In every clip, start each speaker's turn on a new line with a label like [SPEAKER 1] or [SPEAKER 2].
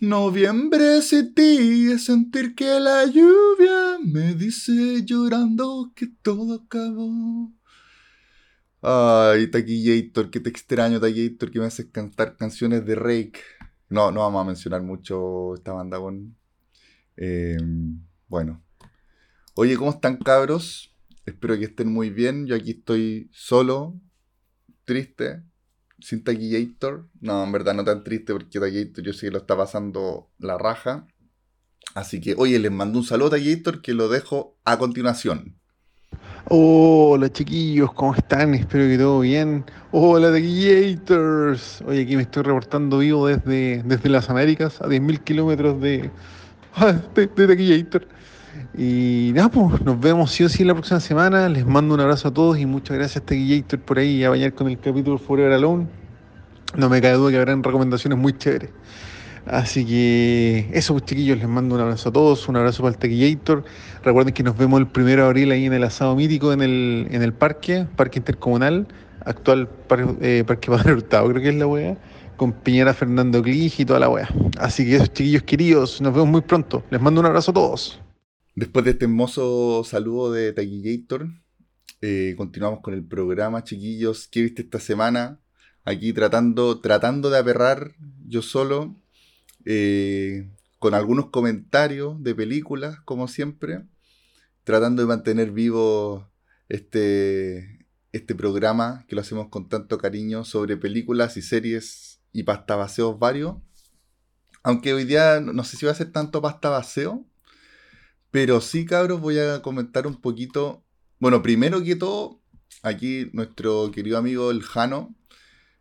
[SPEAKER 1] Noviembre sin ti es sentir que la lluvia me dice llorando que todo acabó. Ay, Taquillator, que te extraño, Taquillator, que me haces cantar canciones de Rake. No, no vamos a mencionar mucho esta banda con. Eh, bueno. Oye, ¿cómo están, cabros? Espero que estén muy bien. Yo aquí estoy solo, triste, sin Taquillator. No, en verdad no tan triste porque Taquillator yo sé que lo está pasando la raja. Así que, oye, les mando un saludo a Taquillator que lo dejo a continuación.
[SPEAKER 2] Hola chiquillos, ¿cómo están? Espero que todo bien. Hola Taquillators. Oye, aquí me estoy reportando vivo desde, desde las Américas, a 10.000 kilómetros de, de, de Taquillator. Y nada, pues nos vemos sí o sí la próxima semana. Les mando un abrazo a todos y muchas gracias Taquillator por ahí a bañar con el capítulo Forever Alone. No me cae duda que habrán recomendaciones muy chéveres. Así que eso, pues chiquillos, les mando un abrazo a todos, un abrazo para el Tequillator. Recuerden que nos vemos el primero de abril ahí en el asado mítico en el, en el parque, parque intercomunal, actual eh, Parque Padre Hurtado, creo que es la wea, con Piñera Fernando Clig y toda la wea. Así que esos chiquillos queridos, nos vemos muy pronto. Les mando un abrazo a todos.
[SPEAKER 1] Después de este hermoso saludo de Taquillator, eh, continuamos con el programa, chiquillos. ¿Qué viste esta semana? Aquí tratando, tratando de aperrar yo solo eh, con algunos comentarios de películas, como siempre, tratando de mantener vivo este, este programa que lo hacemos con tanto cariño sobre películas y series y pastabaseos varios. Aunque hoy día no sé si va a ser tanto pastabaseo, pero sí, cabros, voy a comentar un poquito. Bueno, primero que todo, aquí nuestro querido amigo El Jano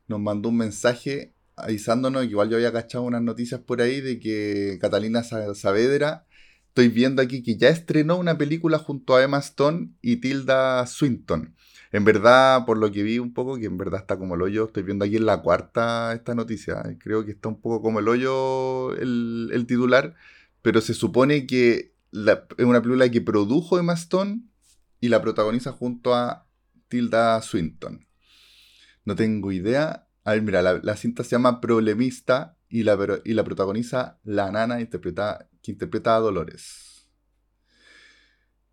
[SPEAKER 1] nos mandó un mensaje avisándonos, igual yo había cachado unas noticias por ahí de que Catalina Saavedra, estoy viendo aquí que ya estrenó una película junto a Emma Stone y Tilda Swinton. En verdad, por lo que vi un poco, que en verdad está como el hoyo, estoy viendo aquí en la cuarta esta noticia, creo que está un poco como el hoyo el, titular, pero se supone que es una película que produjo Emma Stone y la protagoniza junto a Tilda Swinton. No tengo idea, a ver, mira, la, cinta se llama Problemista y la, y la protagoniza la nana interpreta, que interpreta a Dolores.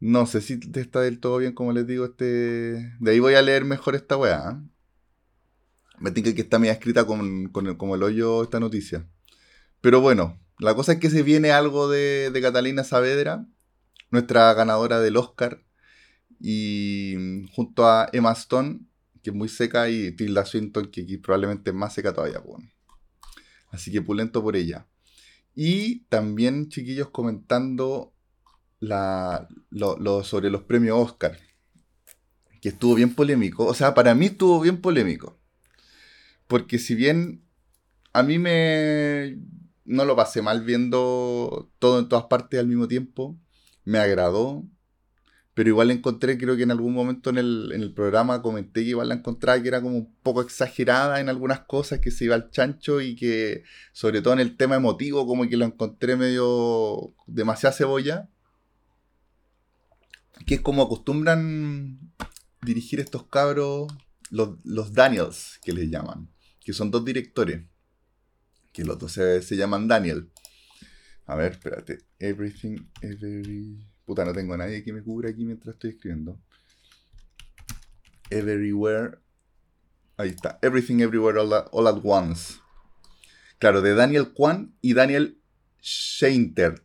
[SPEAKER 1] No sé si está del todo bien, como les digo, este... De ahí voy a leer mejor esta weá. ¿eh? Me tinca que está media escrita con, con como el hoyo esta noticia. Pero bueno, la cosa es que se viene algo de, Catalina Saavedra, nuestra ganadora del Oscar, y junto a Emma Stone que es muy seca, y Tilda Swinton, que, probablemente es más seca todavía. Bueno. Así que pulento por ella. Y también, chiquillos, comentando la, lo, sobre los premios Oscar, que estuvo bien polémico. O sea, para mí estuvo bien polémico. Porque si bien a mí me... No lo pasé mal viendo todo en todas partes al mismo tiempo. Me agradó pero igual encontré, creo que en algún momento en el, programa comenté que igual la encontraba que era como un poco exagerada en algunas cosas, que se iba al chancho y que sobre todo en el tema emotivo como que lo encontré medio demasiada cebolla. Que es como acostumbran dirigir estos cabros, los, los Daniels, que les llaman, que son dos directores, que los dos se, se llaman Daniel. A ver, espérate. Everything, every... Puta, no tengo a nadie que me cubra aquí mientras estoy escribiendo. Everywhere. Ahí está. Everything Everywhere All at, Once. Claro, de Daniel Kwan y Daniel Scheintert.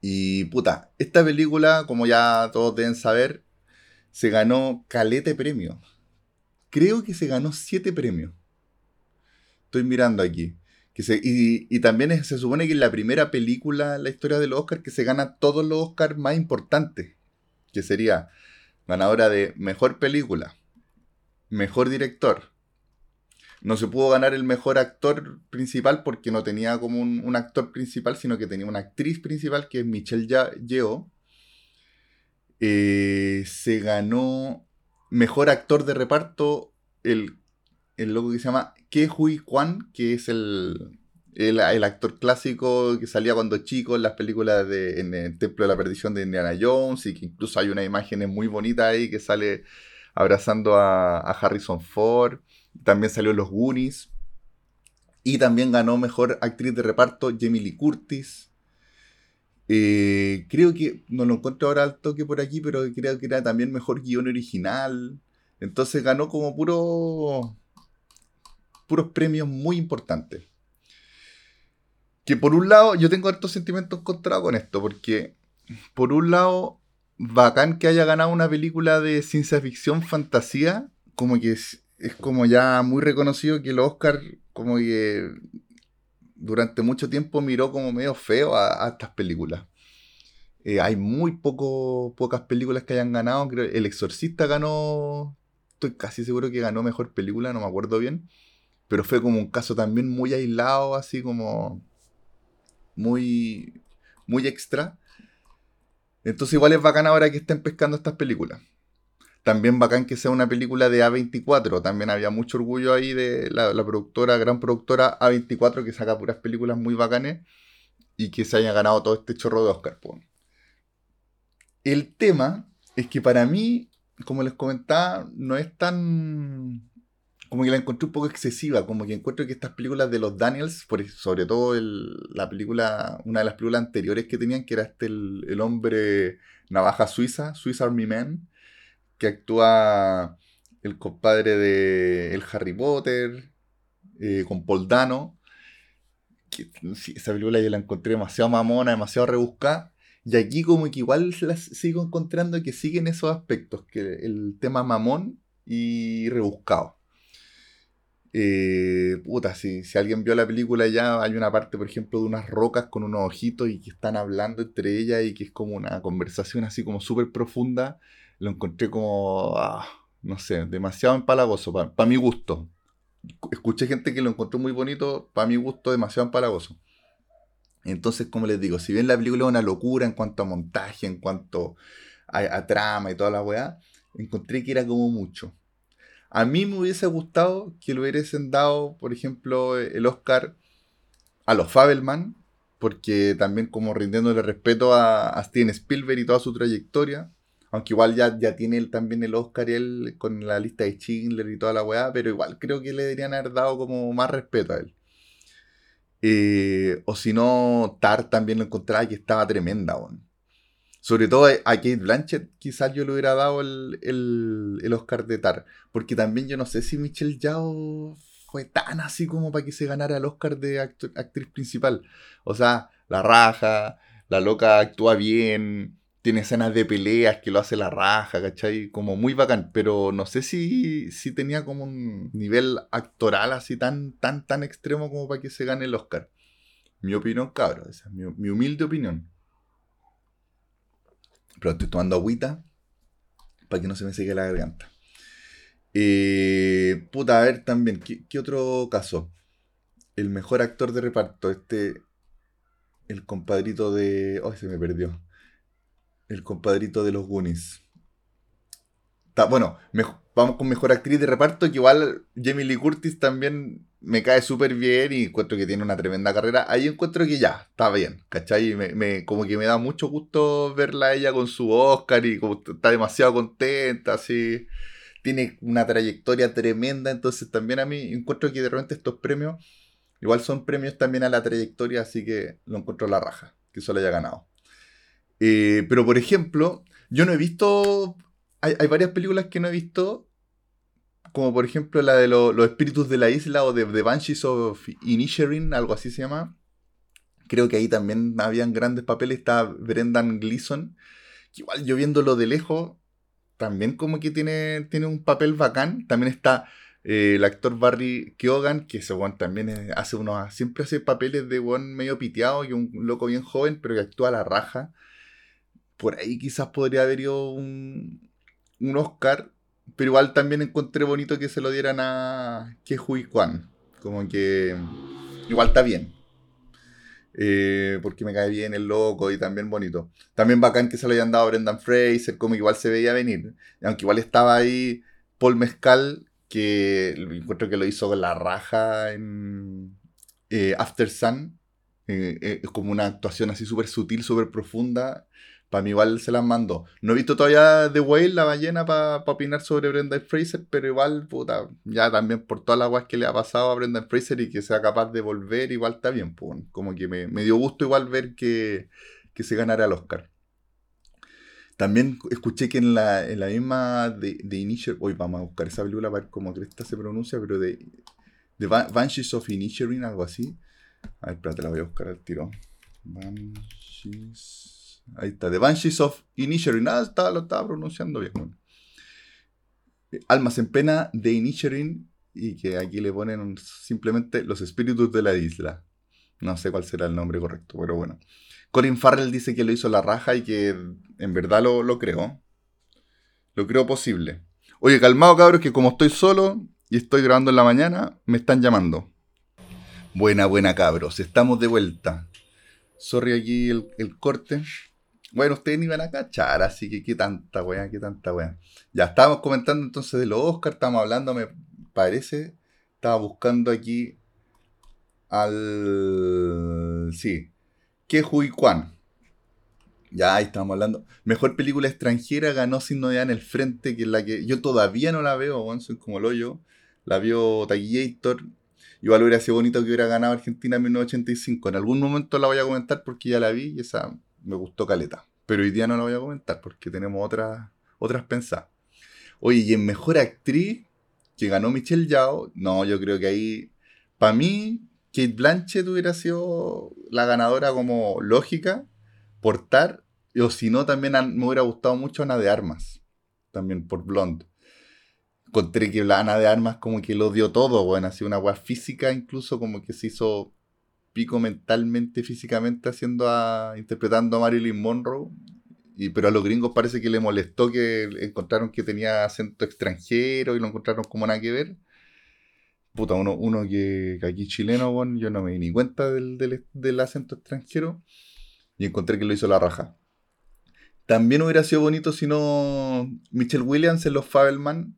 [SPEAKER 1] Y puta, esta película, como ya todos deben saber, se ganó calete premio. Creo que se ganó siete premios. Estoy mirando aquí y, también se supone que es la primera película en la historia del Oscar que se gana todos los Oscars más importantes. Que sería ganadora de mejor película, mejor director. No se pudo ganar el mejor actor principal porque no tenía como un, actor principal, sino que tenía una actriz principal que es Michelle Yeoh. Eh, se ganó mejor actor de reparto el el loco que se llama Ke Hui Kwan, que es el, el, actor clásico que salía cuando chico en las películas de en el Templo de la Perdición de Indiana Jones y que incluso hay una imagen muy bonita ahí que sale abrazando a, Harrison Ford. También salió en los Goonies. Y también ganó mejor actriz de reparto Jamie Lee Curtis. Eh, creo que, no lo encuentro ahora al toque por aquí, pero creo que era también mejor guion original. Entonces ganó como puro, puros premios muy importantes. Que por un lado, yo tengo hartos sentimientos encontrados con esto, porque por un lado, bacán que haya ganado una película de ciencia ficción fantasía, como que es, como ya muy reconocido que el Oscar, como que durante mucho tiempo miró como medio feo a, estas películas. Eh, hay muy poco, pocas películas que hayan ganado. El Exorcista ganó. Estoy casi seguro que ganó mejor película, no me acuerdo bien. Pero fue como un caso también muy aislado, así como. Muy. Muy extra. Entonces, igual es bacán ahora que estén pescando estas películas. También bacán que sea una película de A24. También había mucho orgullo ahí de la, productora, gran productora A24, que saca puras películas muy bacanes y que se haya ganado todo este chorro de Oscar. El tema es que para mí, como les comentaba, no es tan. Como que la encontré un poco excesiva. Como que encuentro que estas películas de los Daniels, sobre todo la película, una de las películas anteriores que tenían, que era este el, hombre navaja suiza, Swiss Army Man que actúa el compadre de el Harry Potter, eh, con Paul esa película yo la encontré demasiado mamona, demasiado rebuscada. Y aquí como que igual las sigo encontrando que siguen esos aspectos, que el tema mamón y rebuscado. Eh, puta, si, si, alguien vio la película ya, hay una parte, por ejemplo, de unas rocas con unos ojitos y que están hablando entre ellas y que es como una conversación así como súper profunda lo encontré como, ah, no sé, demasiado empalagoso, para mi gusto. Escuché gente que lo encontró muy bonito, para mi gusto demasiado empalagoso. Entonces, como les digo, si bien la película es una locura en cuanto a montaje, en cuanto a, trama y toda la weá, encontré que era como mucho. A mí me hubiese gustado que le hubiesen dado, por ejemplo, el Oscar a los Fabelman, porque también como rindiéndole respeto a, Steven Spielberg y toda su trayectoria, aunque igual ya, ya tiene él también el Oscar y él con la lista de Schindler y toda la weá, pero igual creo que le deberían haber dado como más respeto a él. Eh, o si no, Tar también lo encontraba que estaba tremenda, Sobre todo a Kate Blanchett, quizás yo le hubiera dado el, Oscar de Tar. Porque también yo no sé si Michelle Yao fue tan así como para que se ganara el Oscar de actriz principal. O sea, la raja, la loca actúa bien, tiene escenas de peleas que lo hace la raja, ¿cachai? Como muy bacán, pero no sé si, si tenía como un nivel actoral así tan, tan, tan extremo como para que se gane el Oscar. Mi opinión, cabrón, esa es mi, humilde opinión. Pero estoy tomando agüita para que no se me seque la garganta. Eh, puta, a ver también, ¿qué, ¿qué, otro caso? El mejor actor de reparto, este, el compadrito de... Oh, se me perdió el compadrito de los Goonies. bueno, vamos con mejor actriz de reparto, que igual Jamie Lee Curtis también me cae súper bien y encuentro que tiene una tremenda carrera. Ahí encuentro que ya, está bien, ¿cachai? Me, como que me da mucho gusto verla a ella con su Oscar y como está demasiado contenta, así. Tiene una trayectoria tremenda, entonces también a mí encuentro que de repente estos premios igual son premios también a la trayectoria, así que lo encuentro la raja, que solo haya ganado. Eh, pero por ejemplo, yo no he visto. Hay, varias películas que no he visto. Como por ejemplo la de los espíritus de la isla o de The Banshees of Inisherin, algo así se llama. Creo que ahí también habían grandes papeles. Está Brendan Gleeson. Que igual yo viéndolo de lejos, también como que tiene, tiene un papel bacán. También está eh, el actor Barry Keoghan, que ese también hace unos. Siempre hace papeles de buen medio piteado y un loco bien joven, pero que actúa a la raja por ahí quizás podría haber ido un, un Oscar, pero igual también encontré bonito que se lo dieran a Que Hui Kwan. Como que igual está bien. Eh, porque me cae bien el loco y también bonito. También bacán que se lo hayan dado a Brendan Fraser, como igual se veía venir. Aunque igual estaba ahí Paul Mezcal, que encuentro que lo hizo con la raja en eh, After Sun. Eh, es como una actuación así súper sutil, súper profunda para mí igual se las mandó. No he visto todavía The Whale, la ballena, para opinar sobre Brendan Fraser, pero igual, puta, ya también por todas las guas que le ha pasado a Brendan Fraser y que sea capaz de volver, igual está bien, pues, como que me, dio gusto igual ver que, que se ganara el Oscar. También escuché que en la, en la misma de, de Initial, hoy vamos a buscar esa película para ver cómo esta se pronuncia, pero de, de Banshees of Inisherin, algo así. A ver, espérate, la voy a buscar al tiro. Banshees. Ahí está, The Banshees of Inisherin. Nada, estaba, lo estaba pronunciando bien. Almas en pena de Inisherin y que aquí le ponen simplemente los espíritus de la isla. No sé cuál será el nombre correcto, pero bueno. Colin Farrell dice que lo hizo la raja y que en verdad lo, lo creo. Lo creo posible. Oye, calmado cabros, que como estoy solo y estoy grabando en la mañana, me están llamando. Buena, buena cabros, estamos de vuelta. Sorry aquí el corte. Bueno, ustedes ni van a cachar, así que qué tanta weá, qué tanta weá. Ya estábamos comentando entonces de los Oscar, estábamos hablando, me parece. Estaba buscando aquí al. Sí. Que Hui Kwan. Ya, ahí estábamos hablando. Mejor película extranjera ganó Sin Novedad en el Frente, que es la que yo todavía no la veo, bueno, soy como lo yo. La vio Taquillator. Igual hubiera sido bonito que hubiera ganado Argentina en 1985. En algún momento la voy a comentar porque ya la vi y esa me gustó caleta. Pero hoy día no la voy a comentar porque tenemos otras, otras pensadas. Oye, y en mejor actriz que ganó Michelle Yao, no, yo creo que ahí, para mí, Kate Blanchett hubiera sido la ganadora como lógica, portar, o si no, también me hubiera gustado mucho Ana de Armas, también por Blonde. Encontré que Ana de Armas como que lo dio todo, bueno, así una agua física incluso como que se hizo pico mentalmente, físicamente, haciendo interpretando a Marilyn Monroe. Y, pero a los gringos parece que le molestó que encontraron que tenía acento extranjero y lo encontraron como nada que ver. Puta, uno, uno que, aquí chileno, yo no me di ni cuenta del, del, acento extranjero y encontré que lo hizo la raja. También hubiera sido bonito si no Michelle Williams en Los Fabelman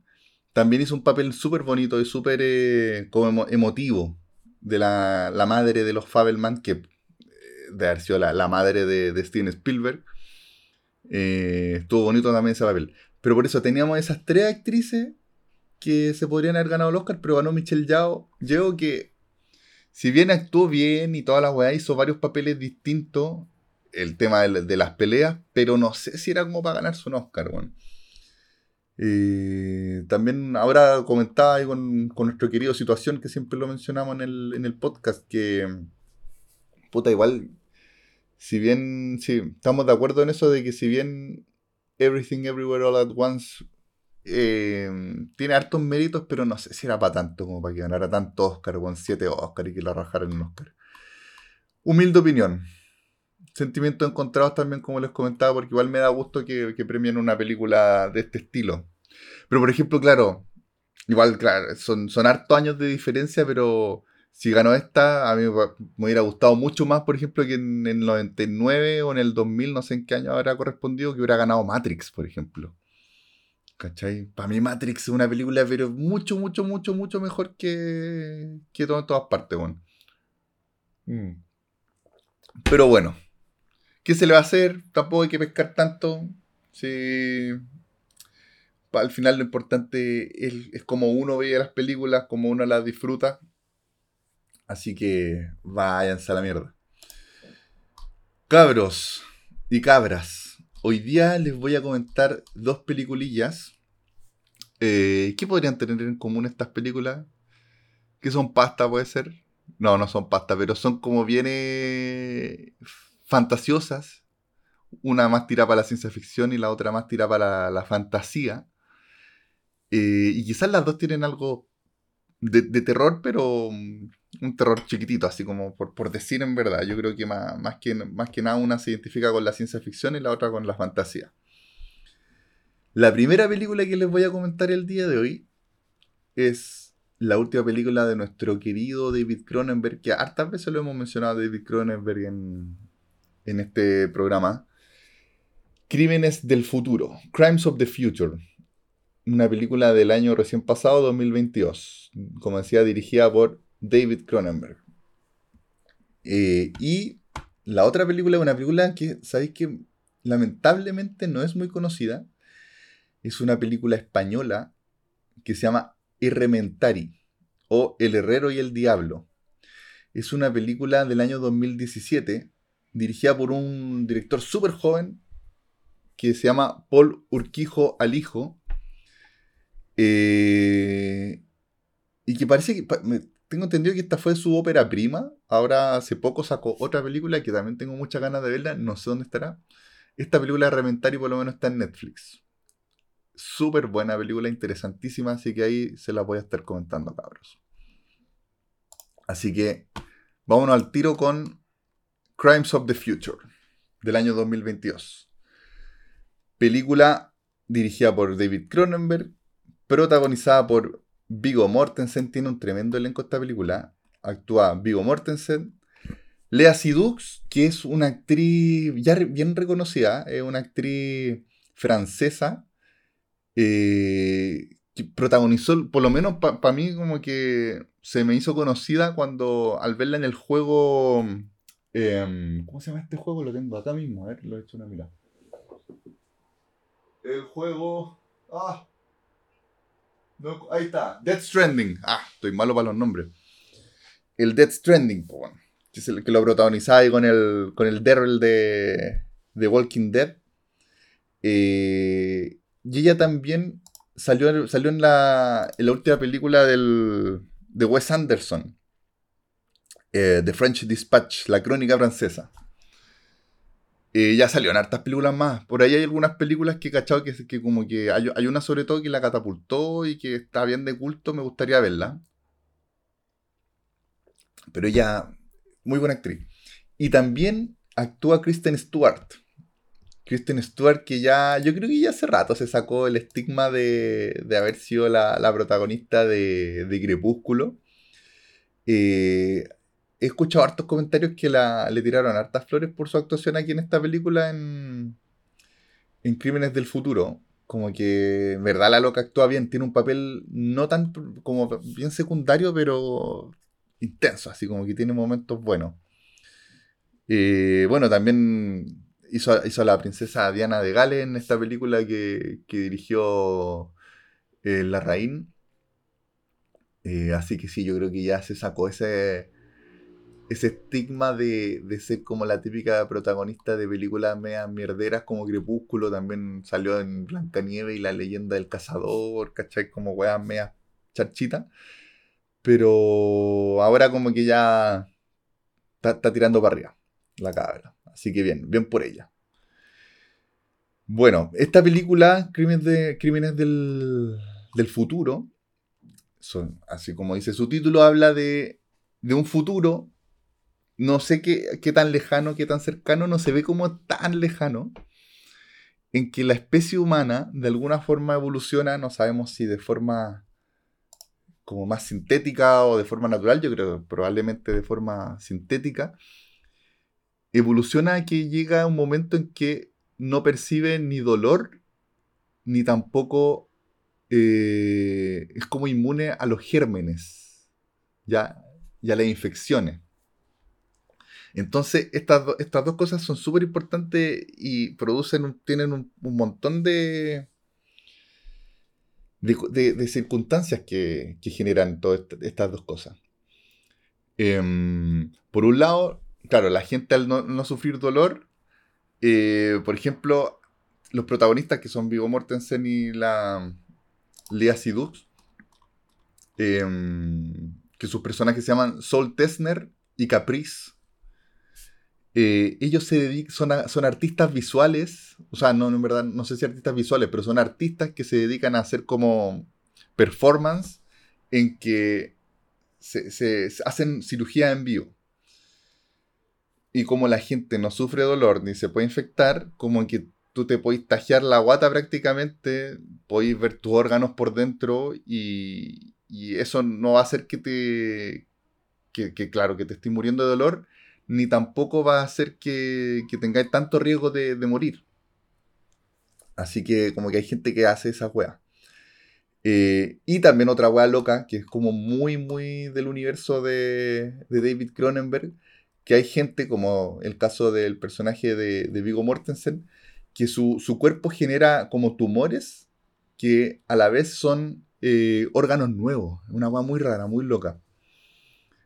[SPEAKER 1] también hizo un papel súper bonito y súper eh, como emotivo de la, madre de los Fabelman, que eh, de haber sido la, madre de, Steven Spielberg. Eh, estuvo bonito también ese papel. Pero por eso teníamos esas tres actrices que se podrían haber ganado el Oscar, pero ganó Michelle Yao. Yo que, si bien actuó bien y toda la weá, hizo varios papeles distintos, el tema de, las peleas, pero no sé si era como para ganarse un Oscar, bueno. Eh, también ahora comentaba ahí con, nuestro querido Situación, que siempre lo mencionamos en el, podcast, que puta, igual, si bien, sí, estamos de acuerdo en eso de que si bien Everything Everywhere All at Once eh, tiene hartos méritos, pero no sé si era para tanto, como para que ganara tanto Oscar, con siete Oscar y que la rajaran en un Oscar. Humilde opinión. Sentimientos encontrados también, como les comentaba, porque igual me da gusto que, premien una película de este estilo. Pero, por ejemplo, claro, igual, claro, son, son hartos años de diferencia, pero si ganó esta, a mí me hubiera gustado mucho más, por ejemplo, que en el 99 o en el 2000, no sé en qué año habrá correspondido, que hubiera ganado Matrix, por ejemplo. ¿Cachai? Para mí Matrix es una película, pero mucho, mucho, mucho, mucho mejor que, que todo en todas partes, bueno. Mm. Pero bueno, ¿qué se le va a hacer? Tampoco hay que pescar tanto. Si al final lo importante es, como uno ve las películas, como uno las disfruta. Así que váyanse a la mierda. Cabros y cabras, hoy día les voy a comentar dos peliculillas. Eh, ¿Qué podrían tener en común estas películas? ¿Qué son pasta, puede ser? No, no son pasta, pero son como bien eh, fantasiosas. Una más tira para la ciencia ficción y la otra más tira para la fantasía. Eh, y quizás las dos tienen algo de, terror, pero mm, un terror chiquitito, así como por, decir en verdad. Yo creo que más, que más que nada una se identifica con la ciencia ficción y la otra con la fantasía. La primera película que les voy a comentar el día de hoy es la última película de nuestro querido David Cronenberg, que hartas veces lo hemos mencionado David Cronenberg en, en este programa. Crímenes del futuro, Crimes of the Future una película del año recién pasado, 2022. Como decía, dirigida por David Cronenberg. Eh, y la otra película es una película que, ¿sabéis que lamentablemente no es muy conocida. Es una película española que se llama Irrementari o El Herrero y el Diablo. Es una película del año 2017 dirigida por un director súper joven que se llama Paul Urquijo Alijo. Eh, y que parece que. tengo entendido que esta fue su ópera prima. Ahora hace poco sacó otra película que también tengo muchas ganas de verla. No sé dónde estará. Esta película de Rementari por lo menos está en Netflix. Súper buena película, interesantísima. Así que ahí se la voy a estar comentando, cabros. Así que vámonos al tiro con Crimes of the Future del año 2022. Película dirigida por David Cronenberg, protagonizada por Vigo Mortensen. Tiene un tremendo elenco esta película. Actúa Vigo Mortensen, Lea Sidux, que es una actriz ya bien reconocida, es una actriz francesa, eh, protagonizó, por lo menos para mí, como que se me hizo conocida cuando al verla en el juego. Em, ¿Cómo se llama este juego? Lo tengo acá mismo, a ver, lo he hecho una mirada. El juego. Ah. ahí está, Death Stranding. Ah, estoy malo para los nombres. El Death Stranding, pues que, es el, que lo protagonizaba ahí con el, con el Daryl de, de Walking Dead. Eh, y ella también salió, salió en, la, la última película del, de Wes Anderson, eh, The French Dispatch, la crónica francesa. Eh, ya salió en hartas películas más. Por ahí hay algunas películas que he cachado que, que como que hay, hay, una sobre todo que la catapultó y que está bien de culto, me gustaría verla. Pero ella, muy buena actriz. Y también actúa Kristen Stewart. Kristen Stewart que ya, yo creo que ya hace rato se sacó el estigma de, de haber sido la, la protagonista de, de Crepúsculo. Eh, he escuchado hartos comentarios que la, le tiraron hartas flores por su actuación aquí en esta película en, en Crímenes del Futuro. Como que, en verdad, la loca actúa bien, tiene un papel no tan como bien secundario, pero intenso, así como que tiene momentos buenos. Eh, bueno, también hizo, a la princesa Diana de Gales en esta película que, dirigió eh, La Rain. Eh, así que sí, yo creo que ya se sacó ese, ese estigma de, ser como la típica protagonista de películas meas mierderas como Crepúsculo. También salió en Blancanieves y La leyenda del cazador, ¿cachai? Como weas meas charchitas. Pero ahora como que ya está, tirando para arriba la cabra. Así que bien, bien por ella. Bueno, esta película, Crímenes, de, Crímenes del, Futuro, son, así como dice su título, habla de, de un futuro, no sé qué, qué, tan lejano, qué tan cercano, no se ve como tan lejano, en que la especie humana de alguna forma evoluciona, no sabemos si de forma como más sintética o de forma natural, yo creo probablemente de forma sintética, evoluciona a que llega un momento en que no percibe ni dolor, ni tampoco eh, es como inmune a los gérmenes, ya, y a las infecciones. Entonces, estas, estas dos cosas son súper importantes y producen, tienen un montón de, de, circunstancias que, generan todas estas dos cosas. Em, por un lado, claro, la gente al no, sufrir dolor, eh, por ejemplo, los protagonistas que son Vigo Mortensen y la Lea Sidux, em, que sus personajes se llaman Sol Tesner y Caprice, eh, ellos se dedican, son, son, artistas visuales, o sea, no, en verdad, no sé si artistas visuales, pero son artistas que se dedican a hacer como performance en que se, hacen cirugía en vivo. Y como la gente no sufre dolor ni se puede infectar, como que tú te puedes tajear la guata prácticamente, podéis ver tus órganos por dentro y, eso no va a hacer que te, que, claro, que te estés muriendo de dolor, ni tampoco va a hacer que, que tengáis tanto riesgo de, morir. Así que como que hay gente que hace esa wea. Eh, y también otra wea loca, que es como muy, muy del universo de, David Cronenberg, que hay gente, como el caso del personaje de, de Vigo Mortensen, que su, cuerpo genera como tumores que a la vez son eh, órganos nuevos. Una cosa muy rara, muy loca.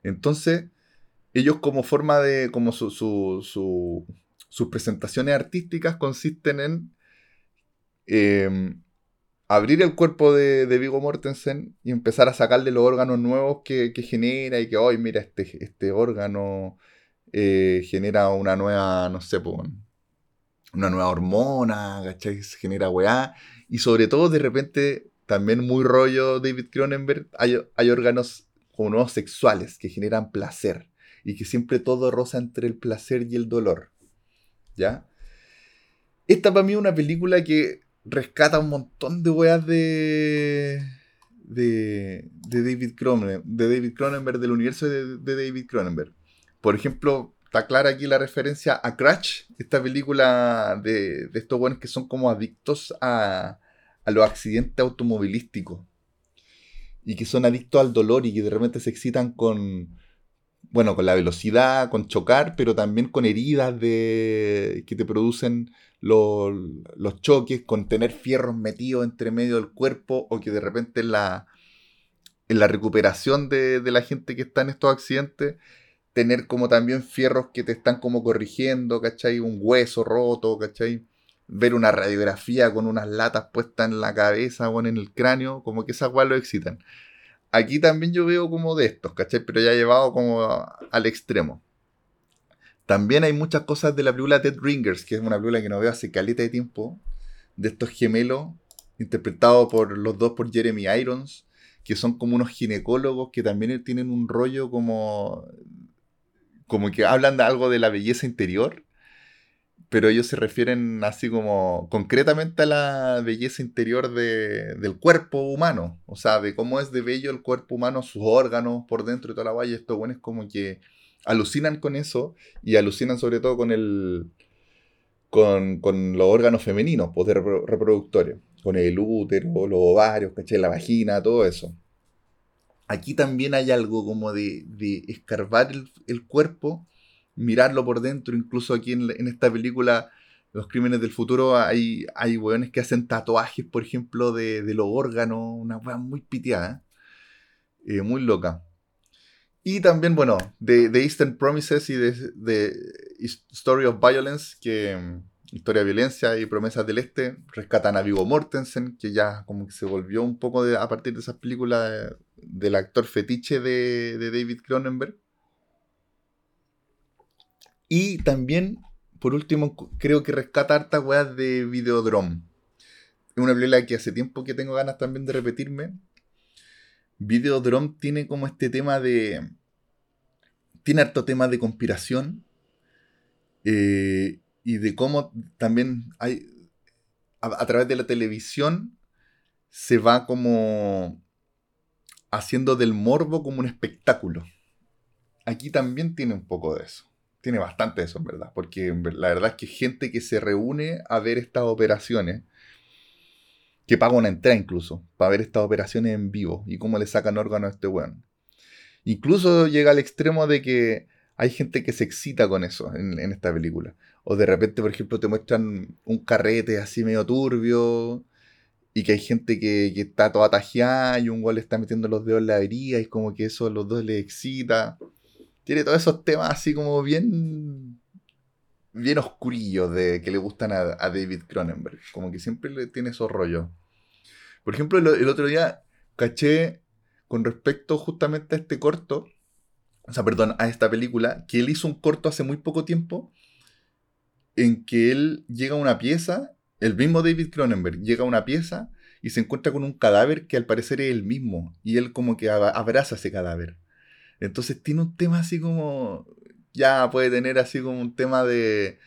[SPEAKER 1] Entonces, ellos como forma de, como su, sus presentaciones artísticas consisten en em, abrir el cuerpo de, de, Vigo Mortensen y empezar a sacarle los órganos nuevos que, genera y que hoy, mira, este, este órgano eh, genera una nueva, no sé, una nueva hormona, ¿cachai? Se genera weá. Y sobre todo, de repente, también muy rollo David Cronenberg, hay, hay órganos como nuevos sexuales que generan placer y que siempre todo roza entre el placer y el dolor. ¿Ya? Esta para mí es una película que rescata un montón de weas de, de, de David Cronenberg, de David Cronenberg, del universo de, David Cronenberg. Por ejemplo, está clara aquí la referencia a Crash, esta película de, de estos buenos que son como adictos a, a los accidentes automovilísticos y que son adictos al dolor y que de repente se excitan con, bueno, con la velocidad, con chocar, pero también con heridas de, que te producen los, choques, con tener fierros metidos entre medio del cuerpo o que de repente en la, en la recuperación de, de la gente que está en estos accidentes, tener como también fierros que te están como corrigiendo, ¿cachai? Un hueso roto, ¿cachai? Ver una radiografía con unas latas puestas en la cabeza o en el cráneo, como que esas guas lo excitan. Aquí también yo veo como de estos, ¿cachai? Pero ya llevado como al extremo. También hay muchas cosas de la película Dead Ringers, que es una película que no veo hace caleta de tiempo, de estos gemelos, interpretados por los dos por Jeremy Irons, que son como unos ginecólogos que también tienen un rollo como. como que hablan de algo de la belleza interior pero ellos se refieren así como concretamente a la belleza interior del cuerpo humano, o sea, de cómo es de bello el cuerpo humano, sus órganos por dentro y toda la valla. Estos buenos como que alucinan con eso y alucinan sobre todo con el con, los órganos femeninos, pues, de reproductores, con el útero, los ovarios, ¿cachai? la vagina, todo eso. Aquí también hay algo como de, escarbar el cuerpo mirarlo por dentro. Incluso aquí en, esta película, Los Crímenes del Futuro, hay, hay weones que hacen tatuajes, por ejemplo, de, los órganos. Una weá muy piteada, eh, muy loca. Y también, bueno, de, Eastern Promises y de, Story of Violence, que mm, Historia de Violencia y Promesas del Este, rescatan a Vigo Mortensen, que ya como que se volvió un poco a partir de esas películas del actor fetiche de, de David Cronenberg. Y también, por último, creo que rescata hartas weas de Videodrome. Es una película que hace tiempo que tengo ganas también de repetirme. Videodrome tiene como este tema de. Tiene harto tema de conspiración. Eh, y de cómo también hay. a, través de la televisión se va como haciendo del morbo como un espectáculo. Aquí también tiene un poco de eso tiene bastante eso, en verdad, porque la verdad es que gente que se reúne a ver estas operaciones, que paga una entrada incluso, para ver estas operaciones en vivo y cómo le sacan órganos a este weón. Incluso llega al extremo de que hay gente que se excita con eso en, esta película. O de repente, por ejemplo, te muestran un carrete así medio turbio y que hay gente que, está toda tajeada y un weón le está metiendo los dedos en la herida y como que eso a los dos les excita tiene todos esos temas así como bien bien oscurillos de que le gustan a, David Cronenberg. Como que siempre le tiene esos rollos. Por ejemplo, el, otro día caché con respecto justamente a este corto, o sea, perdón, a esta película, que él hizo un corto hace muy poco tiempo en que él llega a una pieza, el mismo David Cronenberg llega a una pieza y se encuentra con un cadáver que al parecer es el mismo y él como que abraza ese cadáver. Entonces tiene un tema así como. Ya puede tener así como un tema de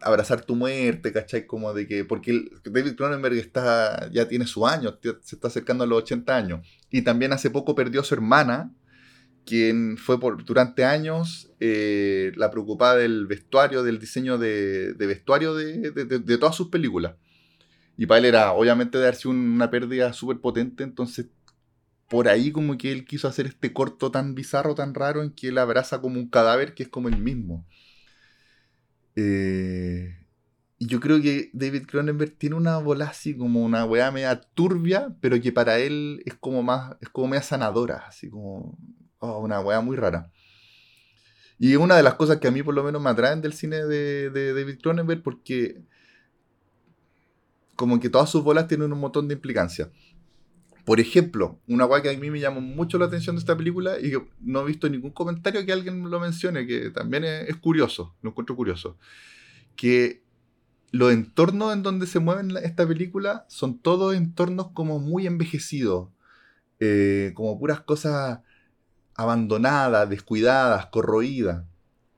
[SPEAKER 1] abrazar tu muerte, ¿cachai? Como de que. Porque David Cronenberg está, ya tiene su año, se está acercando a los 80 años. Y también hace poco perdió a su hermana, quien fue por, durante años eh, la preocupada del vestuario, del diseño de, vestuario de, de, todas sus películas. Y para él era, obviamente, darse una pérdida súper potente, entonces por ahí como que él quiso hacer este corto tan bizarro, tan raro, en que él abraza como un cadáver que es como el mismo. Eh, y yo creo que David Cronenberg tiene una bola así como una weá media turbia, pero que para él es como más, es como media sanadora, así como oh, una weá muy rara. Y una de las cosas que a mí por lo menos me atraen del cine de, de David Cronenberg porque como que todas sus bolas tienen un montón de implicancias. Por ejemplo, una guay que a mí me llamó mucho la atención de esta película y que no he visto ningún comentario que alguien lo mencione, que también es, curioso, lo encuentro curioso, que los entornos en donde se mueven esta película son todos entornos como muy envejecidos, eh, como puras cosas abandonadas, descuidadas, corroídas.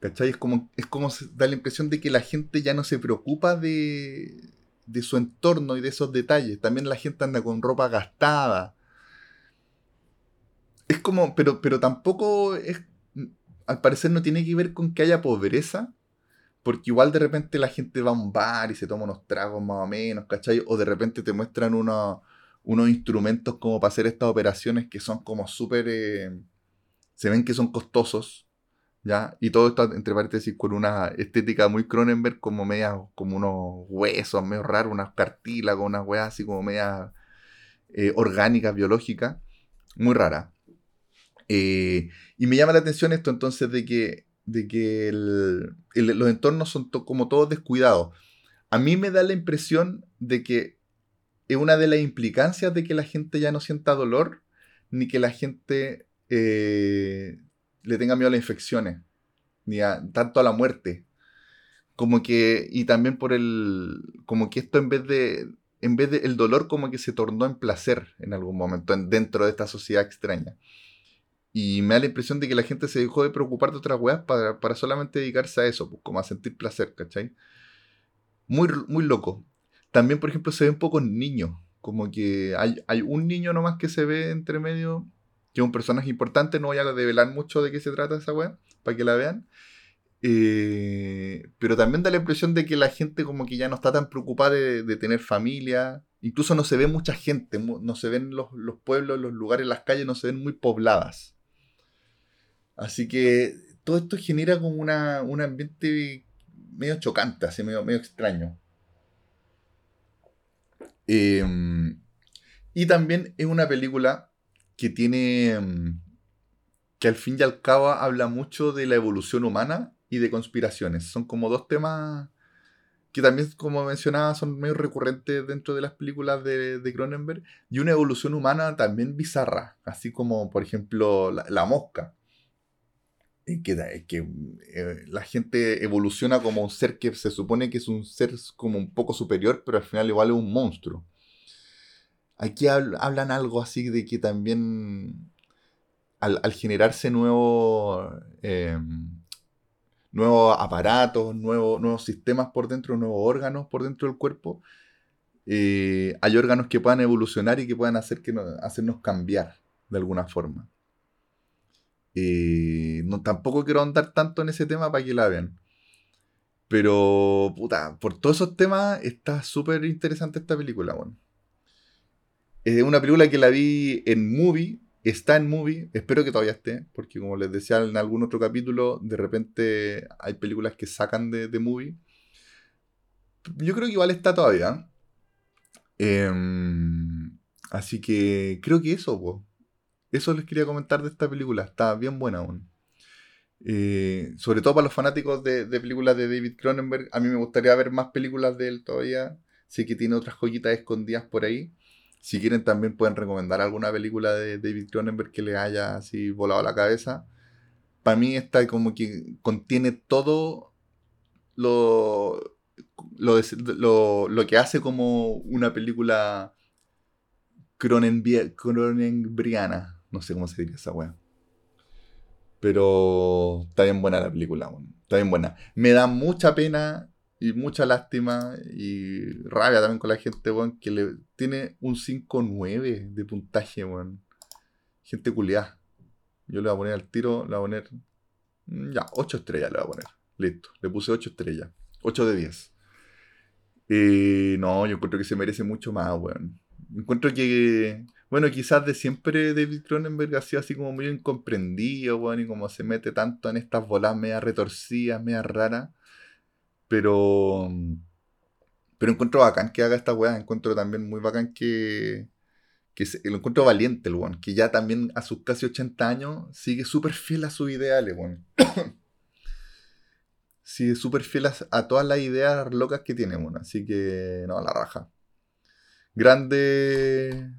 [SPEAKER 1] ¿Cachai? Es como, es como da la impresión de que la gente ya no se preocupa de, de su entorno y de esos detalles. También la gente anda con ropa gastada. Es como, pero, pero tampoco es, al parecer no tiene que ver con que haya pobreza, porque igual de repente la gente va a un bar y se toma unos tragos más o menos, ¿cachai? O de repente te muestran unos, unos instrumentos como para hacer estas operaciones que son como súper... Eh, se ven que son costosos, y todo esto, entre paréntesis, con una estética muy Cronenberg, como media, como unos huesos medio raros, unas cartílagos, unas weas así como media eh, orgánicas, biológicas, muy rara. Eh, y me llama la atención esto entonces de que, de que los entornos son como todos descuidados. A mí me da la impresión de que es una de las implicancias de que la gente ya no sienta dolor, ni que la gente eh, le tenga miedo a las infecciones, ni a, tanto a la muerte. Como que, y también por el, como que esto en vez de, en vez de el dolor como que se tornó en placer en algún momento dentro de esta sociedad extraña. Y me da la impresión de que la gente se dejó de preocupar de otras weas para, para solamente dedicarse a eso, pues, como a sentir placer, ¿cachai? Muy, muy loco. También, por ejemplo, se ven pocos niños. Como que hay, hay un niño nomás que se ve entre medio que es un personaje importante, no voy a develar mucho de qué se trata esa weá, para que la vean. Eh, pero también da la impresión de que la gente como que ya no está tan preocupada de, tener familia. Incluso no se ve mucha gente, no se ven los, pueblos, los lugares, las calles, no se ven muy pobladas. Así que todo esto genera como una, un ambiente medio chocante, así medio, medio extraño. Em, y también es una película que tiene, mm, que al fin y al cabo habla mucho de la evolución humana y de conspiraciones. Son como dos temas que también, como mencionaba, son medio recurrentes dentro de las películas de, de Cronenberg, y una evolución humana también bizarra, así como, por ejemplo, la, mosca. Que, que eh, la gente evoluciona como un ser que se supone que es un ser como un poco superior, pero al final igual es un monstruo. Aquí hablan algo así de que también al, generarse nuevos em, nuevos aparatos, nuevos, nuevos sistemas por dentro, nuevos órganos por dentro del cuerpo, eh, hay órganos que puedan evolucionar y que puedan hacer que hacernos cambiar de alguna forma. Eh, no, tampoco quiero andar tanto en ese tema para que la vean. Pero, puta, por todos esos temas está súper interesante esta película, bueno. Es una película que la vi en movie, está en movie, espero que todavía esté, porque como les decía en algún otro capítulo, de repente hay películas que sacan de, movie. Yo creo que igual está todavía. Em, así que creo que eso, Eso les quería comentar de esta película. Está bien buena aún. Eh, sobre todo para los fanáticos de, de, películas de David Cronenberg. A mí me gustaría ver más películas de él todavía. Sé que tiene otras joyitas escondidas por ahí. Si quieren también pueden recomendar alguna película de David Cronenberg que les haya así volado la cabeza. Para mí esta como que contiene todo lo, lo, lo, que hace como una película cronenbergiana. No sé cómo se diría esa weá. Pero está bien buena la película, está bien buena. Me da mucha pena y mucha lástima y rabia también con la gente, weón, que le tiene un 5-9 de puntaje, weón. Gente culiada. Yo le voy a poner al tiro, le voy a poner. Mm, ya, 8 estrellas le voy a poner. Listo. Le puse 8 estrellas. 8 de 10. Eh, no, yo encuentro que se merece mucho más, weón. Encuentro que, bueno, quizás de siempre David Cronenberg ha sido así como muy incomprendido, weón, y como se mete tanto en estas bolas media retorcidas, media raras pero, Pero encuentro bacán que haga esta weá. Encuentro también muy bacán que. que lo encuentro valiente el weón. Que ya también a sus casi 80 años sigue súper fiel a sus ideales, weón. sigue súper fiel a, todas las ideas locas que tiene, weón. Así que. No, la raja. Grande.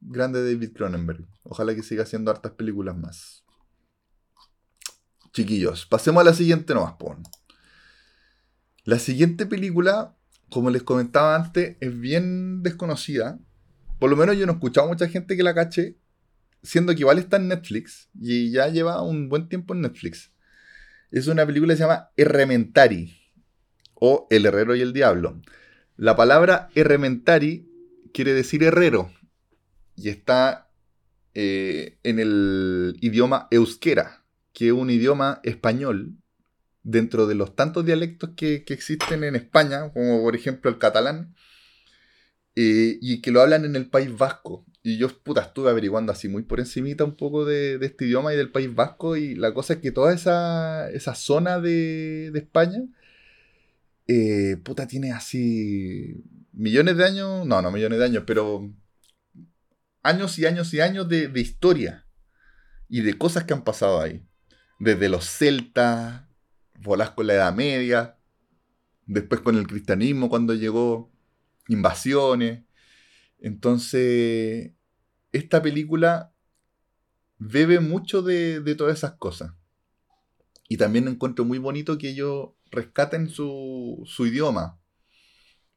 [SPEAKER 1] Grande David Cronenberg. Ojalá que siga haciendo hartas películas más. Chiquillos, pasemos a la siguiente nomás, pon. La siguiente película, como les comentaba antes, es bien desconocida. Por lo menos yo no he escuchado a mucha gente que la cache, siendo que igual está en Netflix y ya lleva un buen tiempo en Netflix. Es una película que se llama Errementari o El Herrero y el Diablo. La palabra Errementari quiere decir herrero y está eh, en el idioma euskera que es un idioma español dentro de los tantos dialectos que, existen en España, como por ejemplo el catalán, eh, y que lo hablan en el País Vasco. Y yo, puta, estuve averiguando así muy por encimita un poco de, este idioma y del País Vasco, y la cosa es que toda esa, zona de, España, eh, puta, tiene así millones de años, no, no millones de años, pero años y años y años de historia y de cosas que han pasado ahí desde los celtas, volás con la Edad Media, después con el cristianismo cuando llegó, invasiones. Entonces, esta película bebe mucho de, todas esas cosas. Y también encuentro muy bonito que ellos rescaten su, su idioma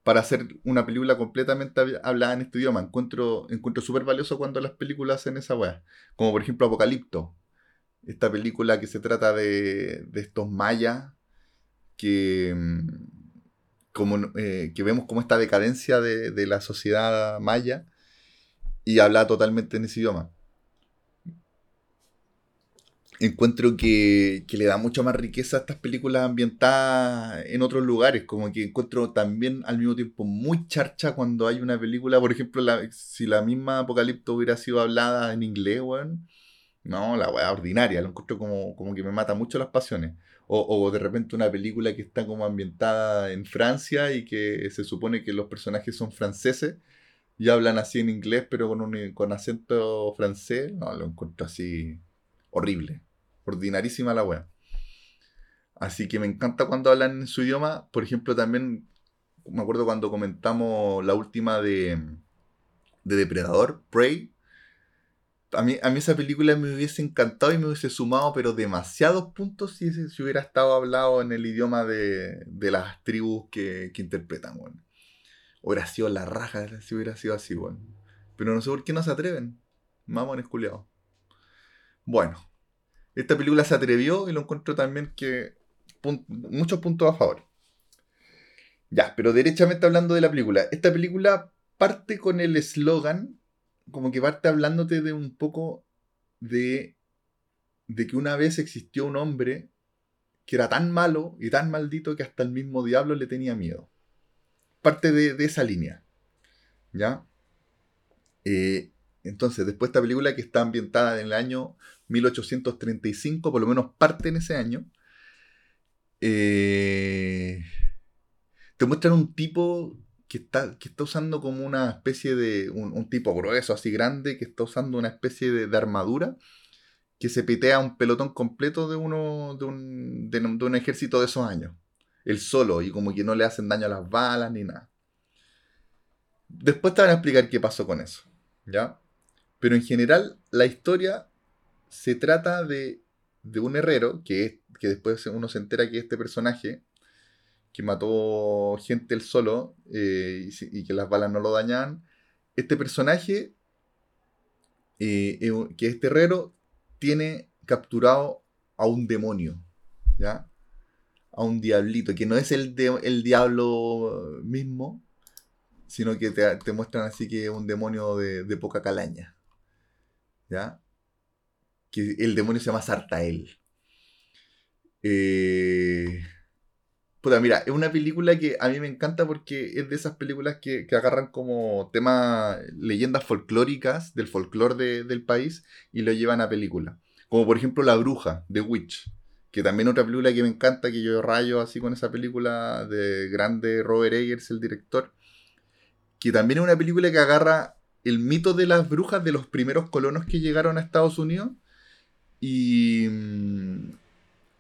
[SPEAKER 1] para hacer una película completamente hablada en este idioma. Encuentro, encuentro súper valioso cuando las películas hacen esa weá. Como por ejemplo Apocalipto esta película que se trata de, estos mayas que, mm, como, eh, que vemos como esta decadencia de, la sociedad maya y habla totalmente en ese idioma. Encuentro que, le da mucho más riqueza a estas películas ambientadas en otros lugares, como que encuentro también al mismo tiempo muy charcha cuando hay una película, por ejemplo, si la misma Apocalipto hubiera sido hablada en inglés, bueno, no, la weá ordinaria, lo encuentro como, como que me mata mucho las pasiones. O, de repente una película que está como ambientada en Francia y que se supone que los personajes son franceses y hablan así en inglés pero con, un, con acento francés. No, lo encuentro así horrible. Ordinarísima la weá. Así que me encanta cuando hablan en su idioma. Por ejemplo, también me acuerdo cuando comentamos la última de, de Depredador, Prey a mí, a mí esa película me hubiese encantado y me hubiese sumado, pero demasiados puntos si, hubiera estado hablado en el idioma de, las tribus que, interpretan, bueno. Hubiera sido la raja si hubiera sido así, bueno. Pero no sé por qué no se atreven. Mamones culiados. Bueno, esta película se atrevió y lo encuentro también que muchos puntos a favor. Ya, pero derechamente hablando de la película. Esta película parte con el eslogan como que parte hablándote de un poco de, de que una vez existió un hombre que era tan malo y tan maldito que hasta el mismo diablo le tenía miedo. Parte de, esa línea. ¿Ya? Eh, entonces, después esta película que está ambientada en el año 1835, por lo menos parte en ese año, eh, te muestran un tipo que está, que está usando como una especie de. Un, tipo grueso, así grande, que está usando una especie de, armadura que se pitea un pelotón completo de uno. De un, de, un ejército de esos años. Él solo, y como que no le hacen daño a las balas ni nada. Después te van a explicar qué pasó con eso. ¿Ya? Pero en general, la historia se trata de, de un herrero, que, que después uno se entera que este personaje que mató gente él solo eh, y, que las balas no lo dañaban. Este personaje, eh, que es terrero, tiene capturado a un demonio, ¿ya? A un diablito, que no es el, el diablo mismo, sino que te, muestran así que es un demonio de, de, poca calaña, ¿ya? Que el demonio se llama Sartael. Eh Puta, mira, es una película que a mí me encanta porque es de esas películas que, agarran como tema leyendas folclóricas del folclore del país y lo llevan a película. Como por ejemplo La Bruja, The Witch, que también otra película que me encanta, que yo rayo así con esa película de grande Robert Eggers, el director, que también es una película que agarra el mito de las brujas de los primeros colonos que llegaron a Estados Unidos y,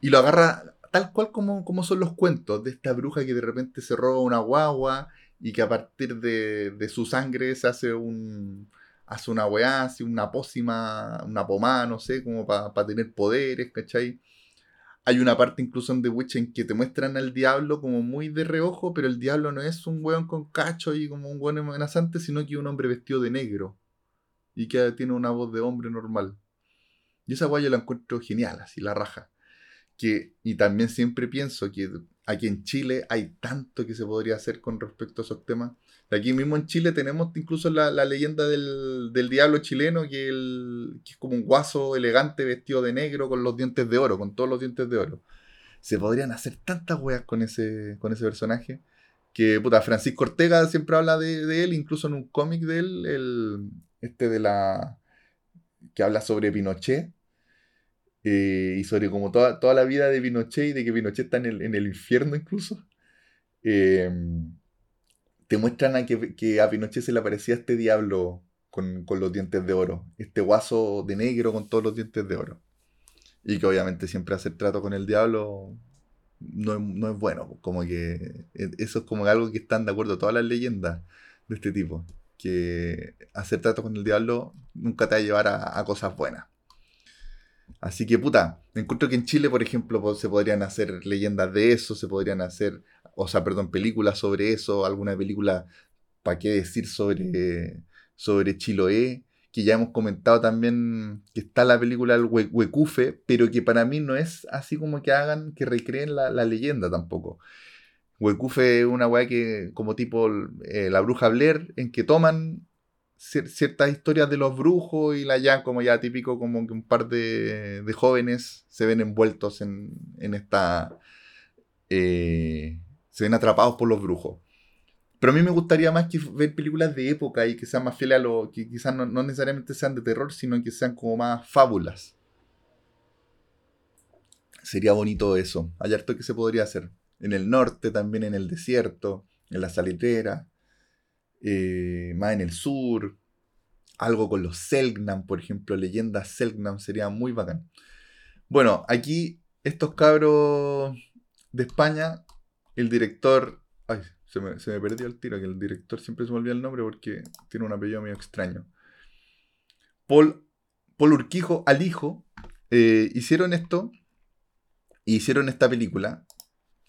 [SPEAKER 1] y lo agarra tal cual como, como son los cuentos de esta bruja que de repente se roba una guagua y que a partir de, de su sangre se hace un, hace una weá, hace una pócima, una pomada, no sé, como para tener poderes, ¿cachai? Hay una parte incluso en The Witch en que te muestran al diablo como muy de reojo, pero el diablo no es un weón con cacho y como un weón amenazante, sino que un hombre vestido de negro y que tiene una voz de hombre normal. Y esa weá yo la encuentro genial, así la raja. Y también siempre pienso que aquí en Chile hay tanto que se podría hacer con respecto a esos temas. Aquí mismo en Chile tenemos incluso la, leyenda del, diablo chileno, que, es como un guaso elegante vestido de negro con los dientes de oro, con todos los dientes de oro. Se podrían hacer tantas weas con ese, con ese personaje. Que, puta, Francisco Ortega siempre habla de, él, incluso en un cómic de él, el, este de la. que habla sobre Pinochet. Eh, y sobre como toda, toda la vida de Pinochet y de que Pinochet está en el, en el infierno incluso. Eh, te muestran a que, a Pinochet se le aparecía este diablo con, los dientes de oro, este guaso de negro con todos los dientes de oro. Y que obviamente siempre hacer trato con el diablo no es, bueno, como que e, eso es como algo que están de acuerdo todas las leyendas de este tipo, que hacer trato con el diablo nunca te va a llevar a cosas buenas. Así que puta, encuentro que en Chile, por ejemplo, se podrían hacer leyendas de eso, se podrían hacer o sea, perdón, películas sobre eso, alguna película, ¿para qué decir sobre, sobre Chiloé? Que ya hemos comentado también que está la película El Huecufe, pero que para mí no es así como que hagan, que recreen la, leyenda tampoco. Huecufe es una weá que, como tipo eh, la bruja Blair, en que toman ciertas historias de los brujos y la ya como ya típico como que un par de, jóvenes se ven envueltos en, en esta eh, se ven atrapados por los brujos. Pero a mí me gustaría más que ver películas de época y que sean más fieles a lo que quizás no, necesariamente sean de terror, sino que sean como más fábulas. Sería bonito eso. Hay harto que se podría hacer. En el norte, también en el desierto, en la salitera, eh, más en el sur. Algo con los Selknam, por ejemplo, leyendas Selknam sería muy bacán. Bueno, aquí estos cabros de España el director. Ay, se me, perdió el tiro, que el director siempre se me olvida el nombre porque tiene un apellido medio extraño. Paul, Paul Urquijo, al hijo, eh, hicieron esto. Hicieron esta película.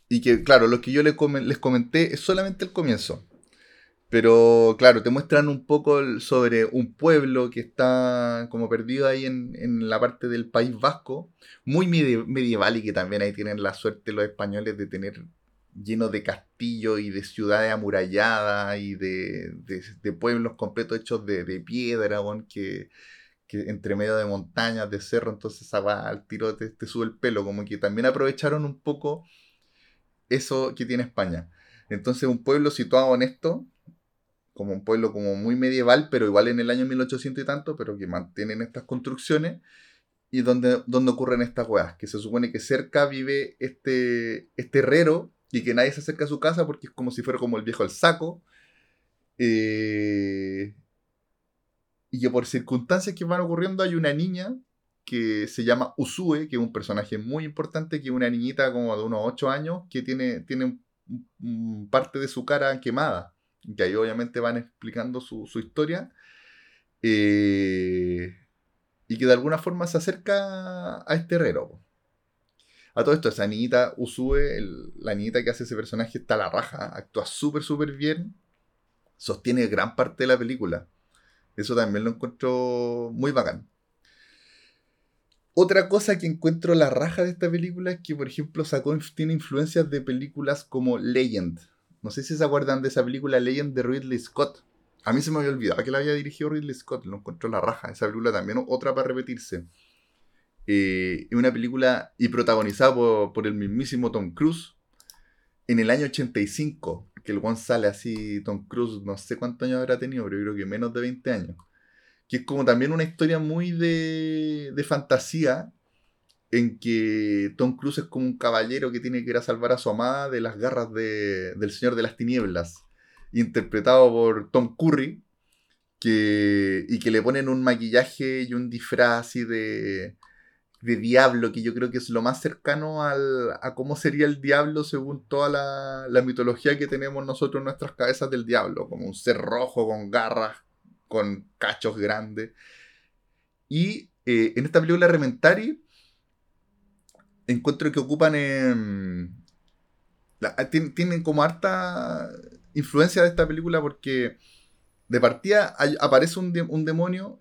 [SPEAKER 1] Y que, claro, lo que yo les, comenté es solamente el comienzo. Pero claro, te muestran un poco sobre un pueblo que está como perdido ahí en, en la parte del País Vasco, muy medieval y que también ahí tienen la suerte los españoles de tener lleno de castillos y de ciudades amuralladas y de, pueblos completos hechos de, piedra, que, entre medio de montañas, de cerro, entonces al tiro te, te, sube el pelo, como que también aprovecharon un poco eso que tiene España. Entonces un pueblo situado en esto, como un pueblo como muy medieval, pero igual en el año 1800 y tanto, pero que mantienen estas construcciones y donde, donde ocurren estas weas, que se supone que cerca vive este, este herrero y que nadie se acerca a su casa porque es como si fuera como el viejo al saco. Eh, y que por circunstancias que van ocurriendo hay una niña que se llama Usue, que es un personaje muy importante, que es una niñita como de unos 8 años, que tiene, tiene parte de su cara quemada. Que ahí obviamente van explicando su, historia. Eh, y que de alguna forma se acerca a este herrero. A todo esto, esa niñita Usue, la niñita que hace ese personaje, está a la raja, actúa súper, súper bien, sostiene gran parte de la película. Eso también lo encuentro muy bacán. Otra cosa que encuentro la raja de esta película es que, por ejemplo, sacó, tiene influencias de películas como Legend. No sé si se acuerdan de esa película Legend de Ridley Scott. A mí se me había olvidado que la había dirigido Ridley Scott. Lo encuentro la raja. Esa película también, otra para repetirse. Eh, una película y protagonizada por, el mismísimo Tom Cruise en el año 85, que el one sale así, Tom Cruise, no sé cuántos años habrá tenido, pero creo que menos de 20 años. Que es como también una historia muy de, de fantasía, en que Tom Cruise es como un caballero que tiene que ir a salvar a su amada de las garras del Señor de las Tinieblas, interpretado por Tom Curry, que, y que le ponen un maquillaje y un disfraz así de, de diablo, que yo creo que es lo más cercano al, a cómo sería el diablo según toda la, la, mitología que tenemos nosotros en nuestras cabezas del diablo, como un ser rojo con garras, con cachos grandes. Y eh, en esta película Rementari, encuentro que ocupan en... tienen, como harta influencia de esta película porque de partida aparece un, demonio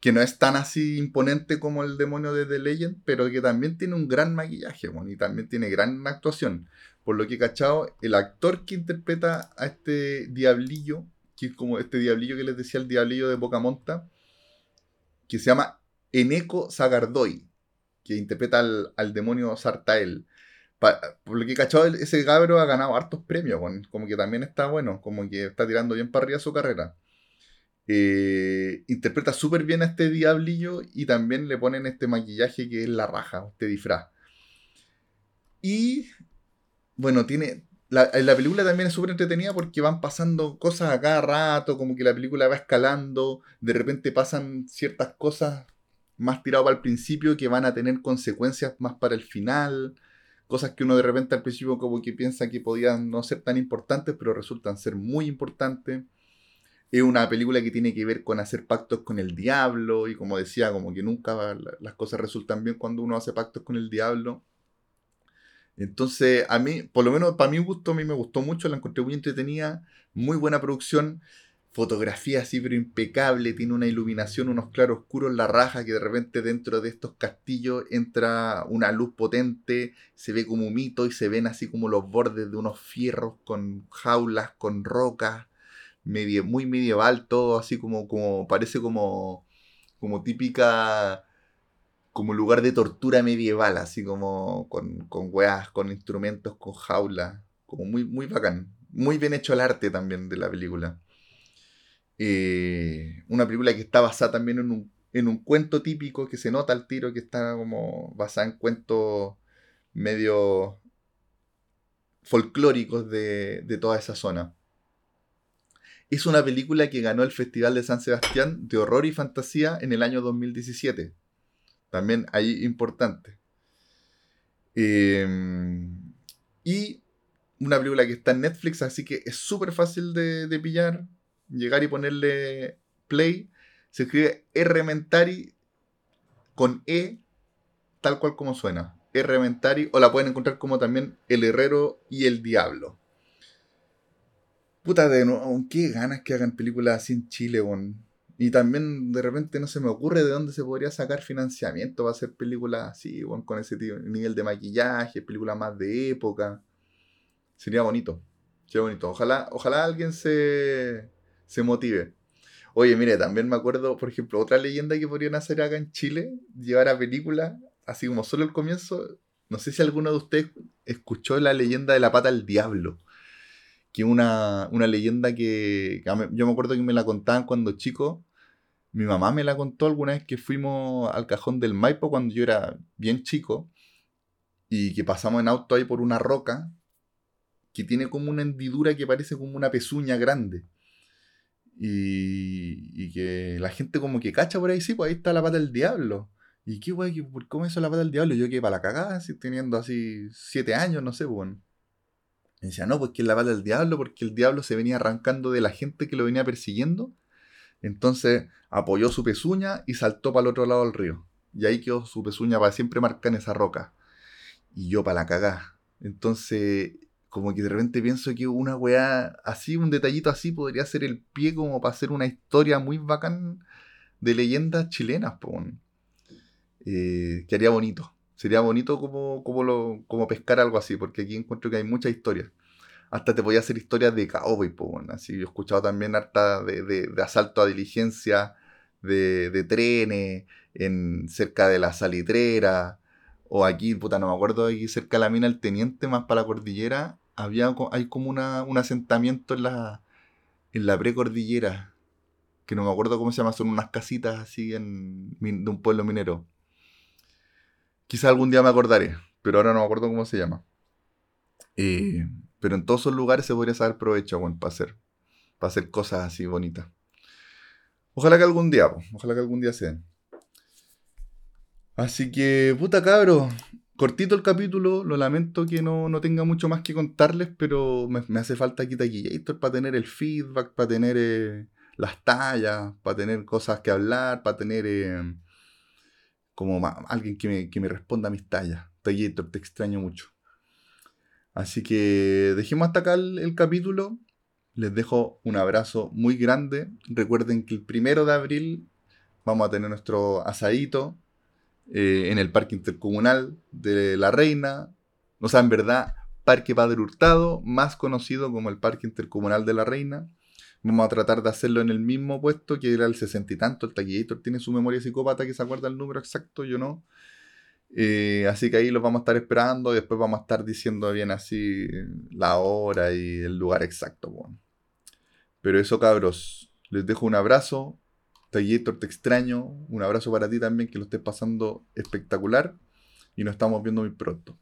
[SPEAKER 1] que no es tan así imponente como el demonio de The Legend, pero que también tiene un gran maquillaje, y también tiene gran actuación. Por lo que he cachado, el actor que interpreta a este diablillo, que es como este diablillo que les decía el diablillo de Bocamonta, que se llama Eneco Zagardoy, que interpreta al, demonio Sartael. por lo que he cachado, ese cabro ha ganado hartos premios, como que también está bueno, como que está tirando bien para arriba su carrera. Eh, interpreta súper bien a este diablillo y también le ponen este maquillaje que es la raja, este disfraz. Y bueno, tiene. La, la película también es súper entretenida porque van pasando cosas a cada rato, como que la película va escalando, de repente pasan ciertas cosas más tiradas para el principio que van a tener consecuencias más para el final, cosas que uno de repente al principio como que piensa que podían no ser tan importantes, pero resultan ser muy importantes. Es una película que tiene que ver con hacer pactos con el diablo y como decía, como que nunca las cosas resultan bien cuando uno hace pactos con el diablo. Entonces, a mí, por lo menos para mi gusto, a mí me gustó mucho, la encontré muy entretenida, muy buena producción, fotografía así pero impecable, tiene una iluminación, unos claros oscuros, la raja que de repente dentro de estos castillos entra una luz potente, se ve como un mito y se ven así como los bordes de unos fierros con jaulas, con rocas muy medieval, todo así como, como parece como, como típica, como lugar de tortura medieval, así como con, con weas, con instrumentos, con jaulas, como muy, muy bacán. Muy bien hecho el arte también de la película. Eh, una película que está basada también en un, en un cuento típico que se nota al tiro que está como basada en cuentos medio folclóricos de, de toda esa zona. Es una película que ganó el Festival de San Sebastián de Horror y Fantasía en el año 2017. También ahí importante. Em, y una película que está en Netflix, así que es súper fácil de, pillar. Llegar y ponerle play. Se escribe R con E, tal cual como suena. R o la pueden encontrar como también El Herrero y el Diablo. Puta, de nuevo, qué ganas que hagan películas así en Chile, bon. Y también de repente no se me ocurre de dónde se podría sacar financiamiento para hacer películas así, con ese nivel de maquillaje, películas más de época. Sería bonito. Sería bonito. Ojalá, ojalá alguien se, se motive. Oye, mire, también me acuerdo, por ejemplo, otra leyenda que podrían hacer acá en Chile, llevar a película, así como solo el comienzo. No sé si alguno de ustedes escuchó la leyenda de la pata del diablo que una, una leyenda que, yo me acuerdo que me la contaban cuando chico. Mi mamá me la contó alguna vez que fuimos al cajón del Maipo cuando yo era bien chico y que pasamos en auto ahí por una roca que tiene como una hendidura que parece como una pezuña grande. Y, y que la gente como que cacha por ahí, sí, pues ahí está la pata del diablo. ¿Y qué guay? ¿Cómo eso la pata del diablo? Yo que para la cagada, así, teniendo así siete años, no sé, bueno. Pues, y decía, no, pues que es la bala del diablo, porque el diablo se venía arrancando de la gente que lo venía persiguiendo. Entonces apoyó su pezuña y saltó para el otro lado del río. Y ahí quedó su pezuña para siempre marcar en esa roca. Y yo para la cagá. Entonces, como que de repente pienso que una weá así, un detallito así, podría ser el pie como para hacer una historia muy bacán de leyendas chilenas, pues. Eh, que haría bonito. Sería bonito como, como, lo, como pescar algo así, porque aquí encuentro que hay muchas historias. Hasta te voy a hacer historias de cowboy, pues, así. Yo he escuchado también harta de, de, asalto a diligencia, de, de, trenes, en, cerca de la salitrera, o aquí, puta, no me acuerdo, aquí cerca de la mina El Teniente, más para la cordillera, había, hay como una, un asentamiento en la, en la precordillera, que no me acuerdo cómo se llama, son unas casitas así en, de un pueblo minero Quizás algún día me acordaré, pero ahora no me acuerdo cómo se llama. Eh, pero en todos esos lugares se podría saber provecho, para hacer, para hacer cosas así bonitas. Ojalá que algún día, ojalá que algún día se den. Así que, puta cabro, cortito el capítulo, lo lamento que no, tenga mucho más que contarles, pero me, hace falta aquí Taquillator para tener el feedback, para tener eh, las tallas, para tener cosas que hablar, para tener eh, como alguien que me, que me, responda a mis tallas. Taquillator, te extraño mucho. Así que dejemos hasta acá el capítulo. Les dejo un abrazo muy grande. Recuerden que el primero de abril vamos a tener nuestro asadito eh, en el Parque Intercomunal de La Reina. O sea, en verdad, Parque Padre Hurtado, más conocido como el Parque Intercomunal de La Reina. Vamos a tratar de hacerlo en el mismo puesto que era el sesenta y tanto. El taquillator tiene su memoria psicópata que se acuerda el número exacto, yo no. Eh, así que ahí los vamos a estar esperando y después vamos a estar diciendo bien así la hora y el lugar exacto. Pero eso cabros, les dejo un abrazo. Tallator, te extraño. Un abrazo para ti también, que lo estés pasando espectacular. Y nos estamos viendo muy pronto.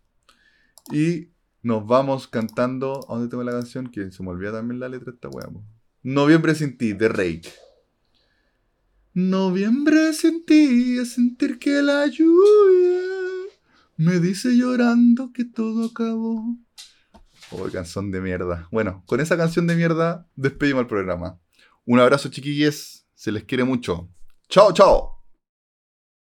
[SPEAKER 1] Y nos vamos cantando. ¿A dónde tengo la canción? Que se me olvida también la letra esta weá. Noviembre sin ti, de Rake. Noviembre sin ti, es sentir que la lluvia me dice llorando que todo acabó. Oh, canción de mierda. Bueno, con esa canción de mierda despedimos el programa. Un abrazo, chiquillos. Se les quiere mucho. Chao, chao.